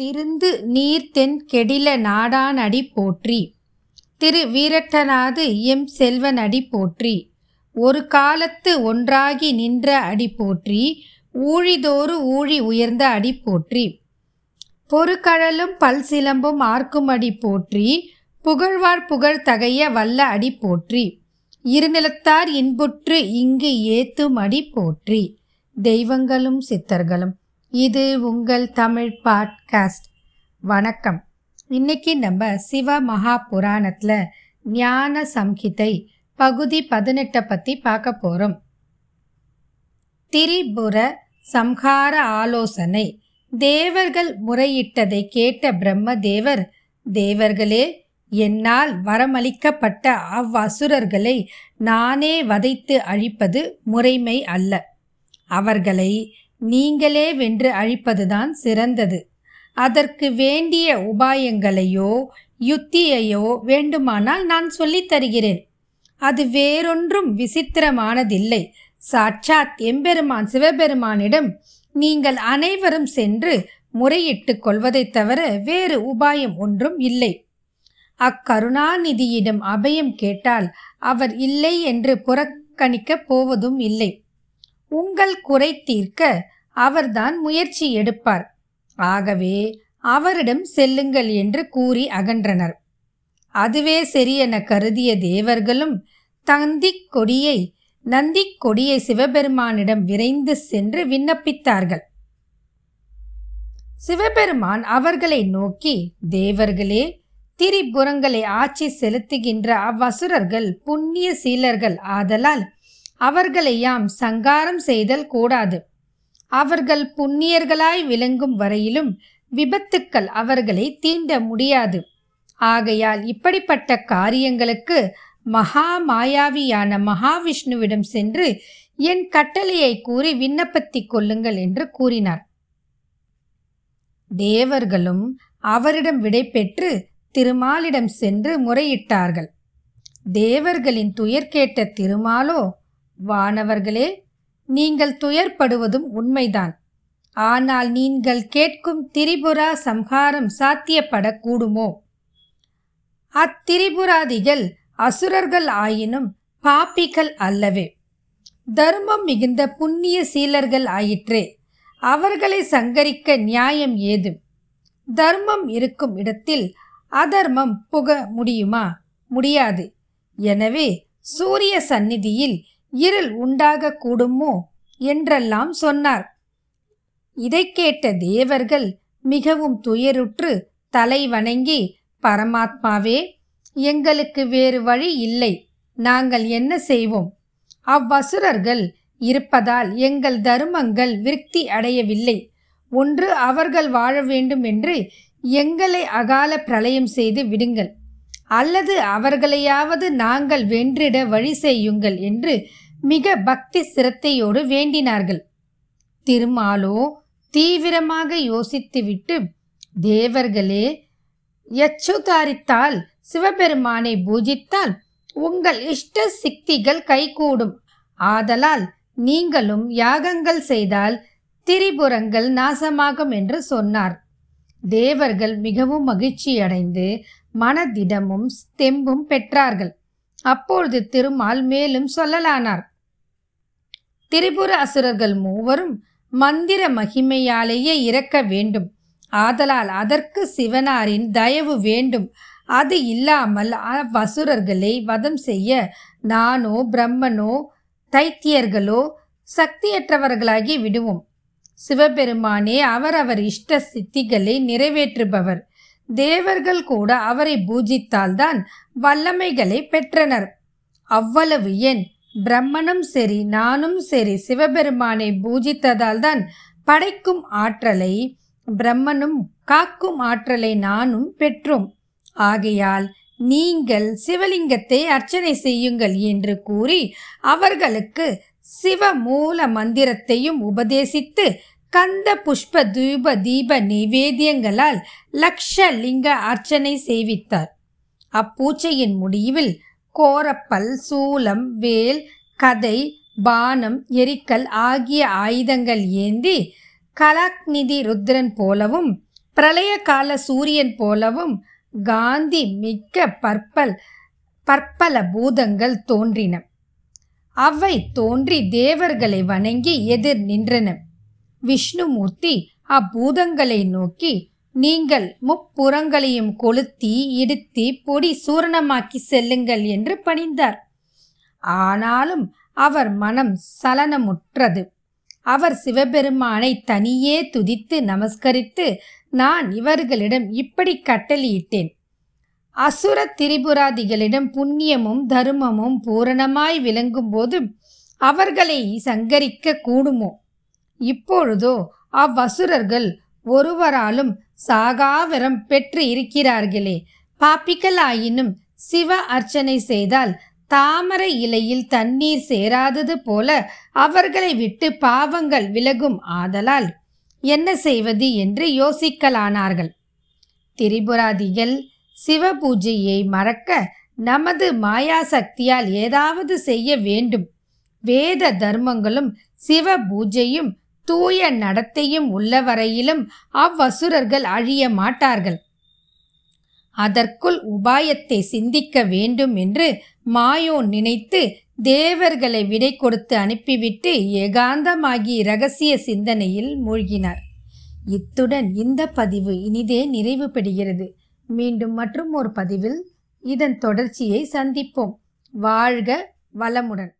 திருந்து நீர்த்தென் கெடில நாடான் அடி போற்றி. திரு வீரட்டனாது எம் செல்வன் அடி போற்றி. ஒரு காலத்து ஒன்றாகி நின்ற அடி போற்றி. ஊழிதோறு ஊழி உயர்ந்த அடி போற்றி. பொறுக்கழலும் பல் சிலம்பும் ஆர்க்கும் அடி போற்றி. புகழ்வார் புகழ் தகைய வல்ல அடி போற்றி. இருநிலத்தார் இன்புற்று இங்கு ஏத்தும் அடி போற்றி. தெய்வங்களும் சித்தர்களும். இது உங்கள் தமிழ் பாட்காஸ்ட். வணக்கம். இன்னைக்கு நம்ம சிவ மகா புராணத்தில் ஞான சம்ஹிதை பகுதி பதினெட்டை பற்றி பார்க்க போகிறோம் திரிபுர சம்ஹார ஆலோசனை. தேவர்கள் முறையிட்டதை கேட்ட பிரம்மதேவர் தேவர்களே என்னால் வரமளிக்கப்பட்ட அவ்வசுரர்களை நானே வதைத்து அழிப்பது முறைமை அல்ல. அவர்களை நீங்களே வென்று அழிப்பதுதான் சிறந்தது. அதற்கு வேண்டிய உபாயங்களையோ யுத்தியையோ வேண்டுமானால் நான் சொல்லித் தருகிறேன். அது வேறொன்றும் விசித்திரமானதில்லை. சாட்சாத் எம்பெருமான் சிவபெருமானிடம் நீங்கள் அனைவரும் சென்று முறையிட்டு கொள்வதைத் தவிர வேறு உபாயம் ஒன்றும் இல்லை. அக்கருணாநிதியிடம் அபயம் கேட்டால் அவர் இல்லை என்று புறக்கணிக்கப் போவதும் இல்லை. உங்கள் குறை தீர்க்க அவர்தான் முயற்சி எடுப்பார். ஆகவே அவரிடம் செல்லுங்கள் என்று கூறி அகன்றனர். அதுவே சரியென கருதிய தேவர்களும் தந்திக் கொடியை நந்திக் கொடியை சிவபெருமானிடம் விரைந்து சென்று விண்ணப்பித்தார்கள். சிவபெருமான் அவர்களை நோக்கி தேவர்களே திரிபுரங்களை ஆட்சி செலுத்துகின்ற அவ்வசுரர்கள் புண்ணிய சீலர்கள் ஆதலால் அவர்களை யாம் சங்காரம் செய்தல் கூடாது. அவர்கள் புண்ணியர்களாய் விளங்கும் வரையிலும் விபத்துக்கள் அவர்களை தீண்ட முடியாது. ஆகையால் இப்படிப்பட்ட காரியங்களுக்கு மகா மாயாவியான மகாவிஷ்ணுவிடம் சென்று என் கட்டளையை கூறி விண்ணப்பத்திக் கொள்ளுங்கள் என்று கூறினார். தேவர்களும் அவரிடம் விடை பெற்று திருமாலிடம் சென்று முறையிட்டார்கள். தேவர்களின் துயர் கேட்ட திருமாலோ வானவர்களே நீங்கள் துயர்படுவதும் உண்மைதான். ஆனால் நீங்கள் கேட்கும் திரிபுரா சம்ஹாரம் சாத்தியப்படக்கூடுமோ? அத்திரிபுராதிகள் அசுரர்கள் ஆயினும் பாப்பிகள் அல்லவே. தர்மம் மிகுந்த புண்ணிய சீலர்கள் ஆயிற்றே அவர்களை சங்கரிக்க நியாயம் ஏது? தர்மம் இருக்கும் இடத்தில் அதர்மம் புக முடியுமா? முடியாது. எனவே சூரிய சந்நிதியில் இருள் உண்டாக கூடுமோ என்றெல்லாம் சொன்னார். இதை கேட்ட தேவர்கள் மிகவும் துயருற்று தலை வணங்கி பரமாத்மாவே எங்களுக்கு வேறு வழி இல்லை. நாங்கள் என்ன செய்வோம்? அவ்வசுரர்கள் இருப்பதால் எங்கள் தருமங்கள் விருத்தி அடையவில்லை. ஒன்று அவர்கள் வாழ வேண்டும் என்று எங்களை அகால பிரளயம் செய்து விடுங்கள். அல்லது அவர்களையாவது நாங்கள் வென்றிட வழி செய்யுங்கள் என்று மிக பக்தி சிரத்தையோடு வேண்டினார்கள். திருமாலோ தீவிரமாக யோசித்துவிட்டு தேவர்களே யச்சுதாரித்தால் சிவபெருமானை பூஜித்தால் உங்கள் இஷ்ட சிக்திகள் கைகூடும். ஆதலால் நீங்களும் யாகங்கள் செய்தால் திரிபுரங்கள் நாசமாகும் என்று சொன்னார். தேவர்கள் மிகவும் மகிழ்ச்சியடைந்து மனதிடமும் தெம்பும் பெற்றார்கள். அப்பொழுது திருமால் மேலும் சொல்லலானார். திரிபுர அசுரர்கள் மூவரும் மந்திர மகிமையாலேயே இறக்க வேண்டும். ஆதலால் அதற்கு சிவனாரின் தயவு வேண்டும். அது இல்லாமல் அவ்வசுரர்களை வதம் செய்ய நானோ பிரம்மனோ தைத்தியர்களோ சக்தியற்றவர்களாகி விடுவோம். சிவபெருமானே அவரவர் இஷ்ட சித்திகளை நிறைவேற்றுபவர். தேவர்கள் கூட அவரை பூஜித்தால்தான் வல்லமைகளை பெற்றனர். அவ்வளவு ஏன் பிரம்மனும் சரி நானும் சரி சிவபெருமானை பூஜித்ததால் தான் படைக்கும் ஆற்றலை பிரம்மனும் காக்கும் ஆற்றலை நானும் பெற்றோம். ஆகையால் நீங்கள் சிவலிங்கத்தை அர்ச்சனை செய்யுங்கள் என்று கூறி அவர்களுக்கு சிவ மூல மந்திரத்தையும் உபதேசித்து கந்த புஷ்ப தூப தீப நிவேதியங்களால் லக்ஷ லிங்க அர்ச்சனை செய்வித்தார். அப்பூச்சையின் முடிவில் கோரப்பல் சூலம் வேல் கதை பானம் எரிக்கல் ஆகிய ஆயுதங்கள் ஏந்தி கலாக்நிதி ருத்ரன் போலவும் பிரளய கால சூரியன் போலவும் காந்தி மிக்க பற்பல் பற்பல பூதங்கள் தோன்றின. அவை தோன்றி தேவர்களை வணங்கி எதிர் நின்றன. விஷ்ணுமூர்த்தி அப்பூதங்களை நோக்கி நீங்கள் முப்புறங்களையும் கொளுத்தி இடித்தி பொடி சூரணமாக்கி செல்லுங்கள் என்று பணிந்தார். ஆனாலும் அவர் மனம் சலனமுற்றது. அவர் சிவபெருமானை தனியே துதித்து நமஸ்கரித்து நான் இவர்களிடம் இப்படி கட்டளையிட்டேன். அசுர திரிபுராதிகளிடம் புண்ணியமும் தருமமும் பூரணமாய் விளங்கும் போது அவர்களை சங்கரிக்க கூடுமோ? இப்பொழுதோ அவ்வசுரர்கள் ஒருவராலும் சாகாவரம் பெற்று இருக்கிறார்களே. பாப்பிக்கலாயினும் சிவ அர்ச்சனை செய்தால் தாமரை இலையில் தண்ணீர் சேராதது போல அவர்களை விட்டு பாவங்கள் விலகும் ஆதலால் என்ன செய்வது என்று யோசிக்கலானார்கள். திரிபுராதிகள் சிவ பூஜையை மறக்க நமது மாயாசக்தியால் ஏதாவது செய்ய வேண்டும். வேத தர்மங்களும் சிவ பூஜையும் தூய நடத்தையும் உள்ளவரையிலும் அவ்வசுரர்கள் அழிய மாட்டார்கள். அதற்குள் உபாயத்தை சிந்திக்க வேண்டும் என்று மாயோன் நினைத்து தேவர்களை விடை கொடுத்து அனுப்பிவிட்டு ஏகாந்தமாகி இரகசிய சிந்தனையில் மூழ்கினார். இத்துடன் இந்த பதிவு இனிதே நிறைவு பெறுகிறது மீண்டும் மற்றும் ஒரு பதிவில் இதன் தொடர்ச்சியை சந்திப்போம். வாழ்க வளமுடன்.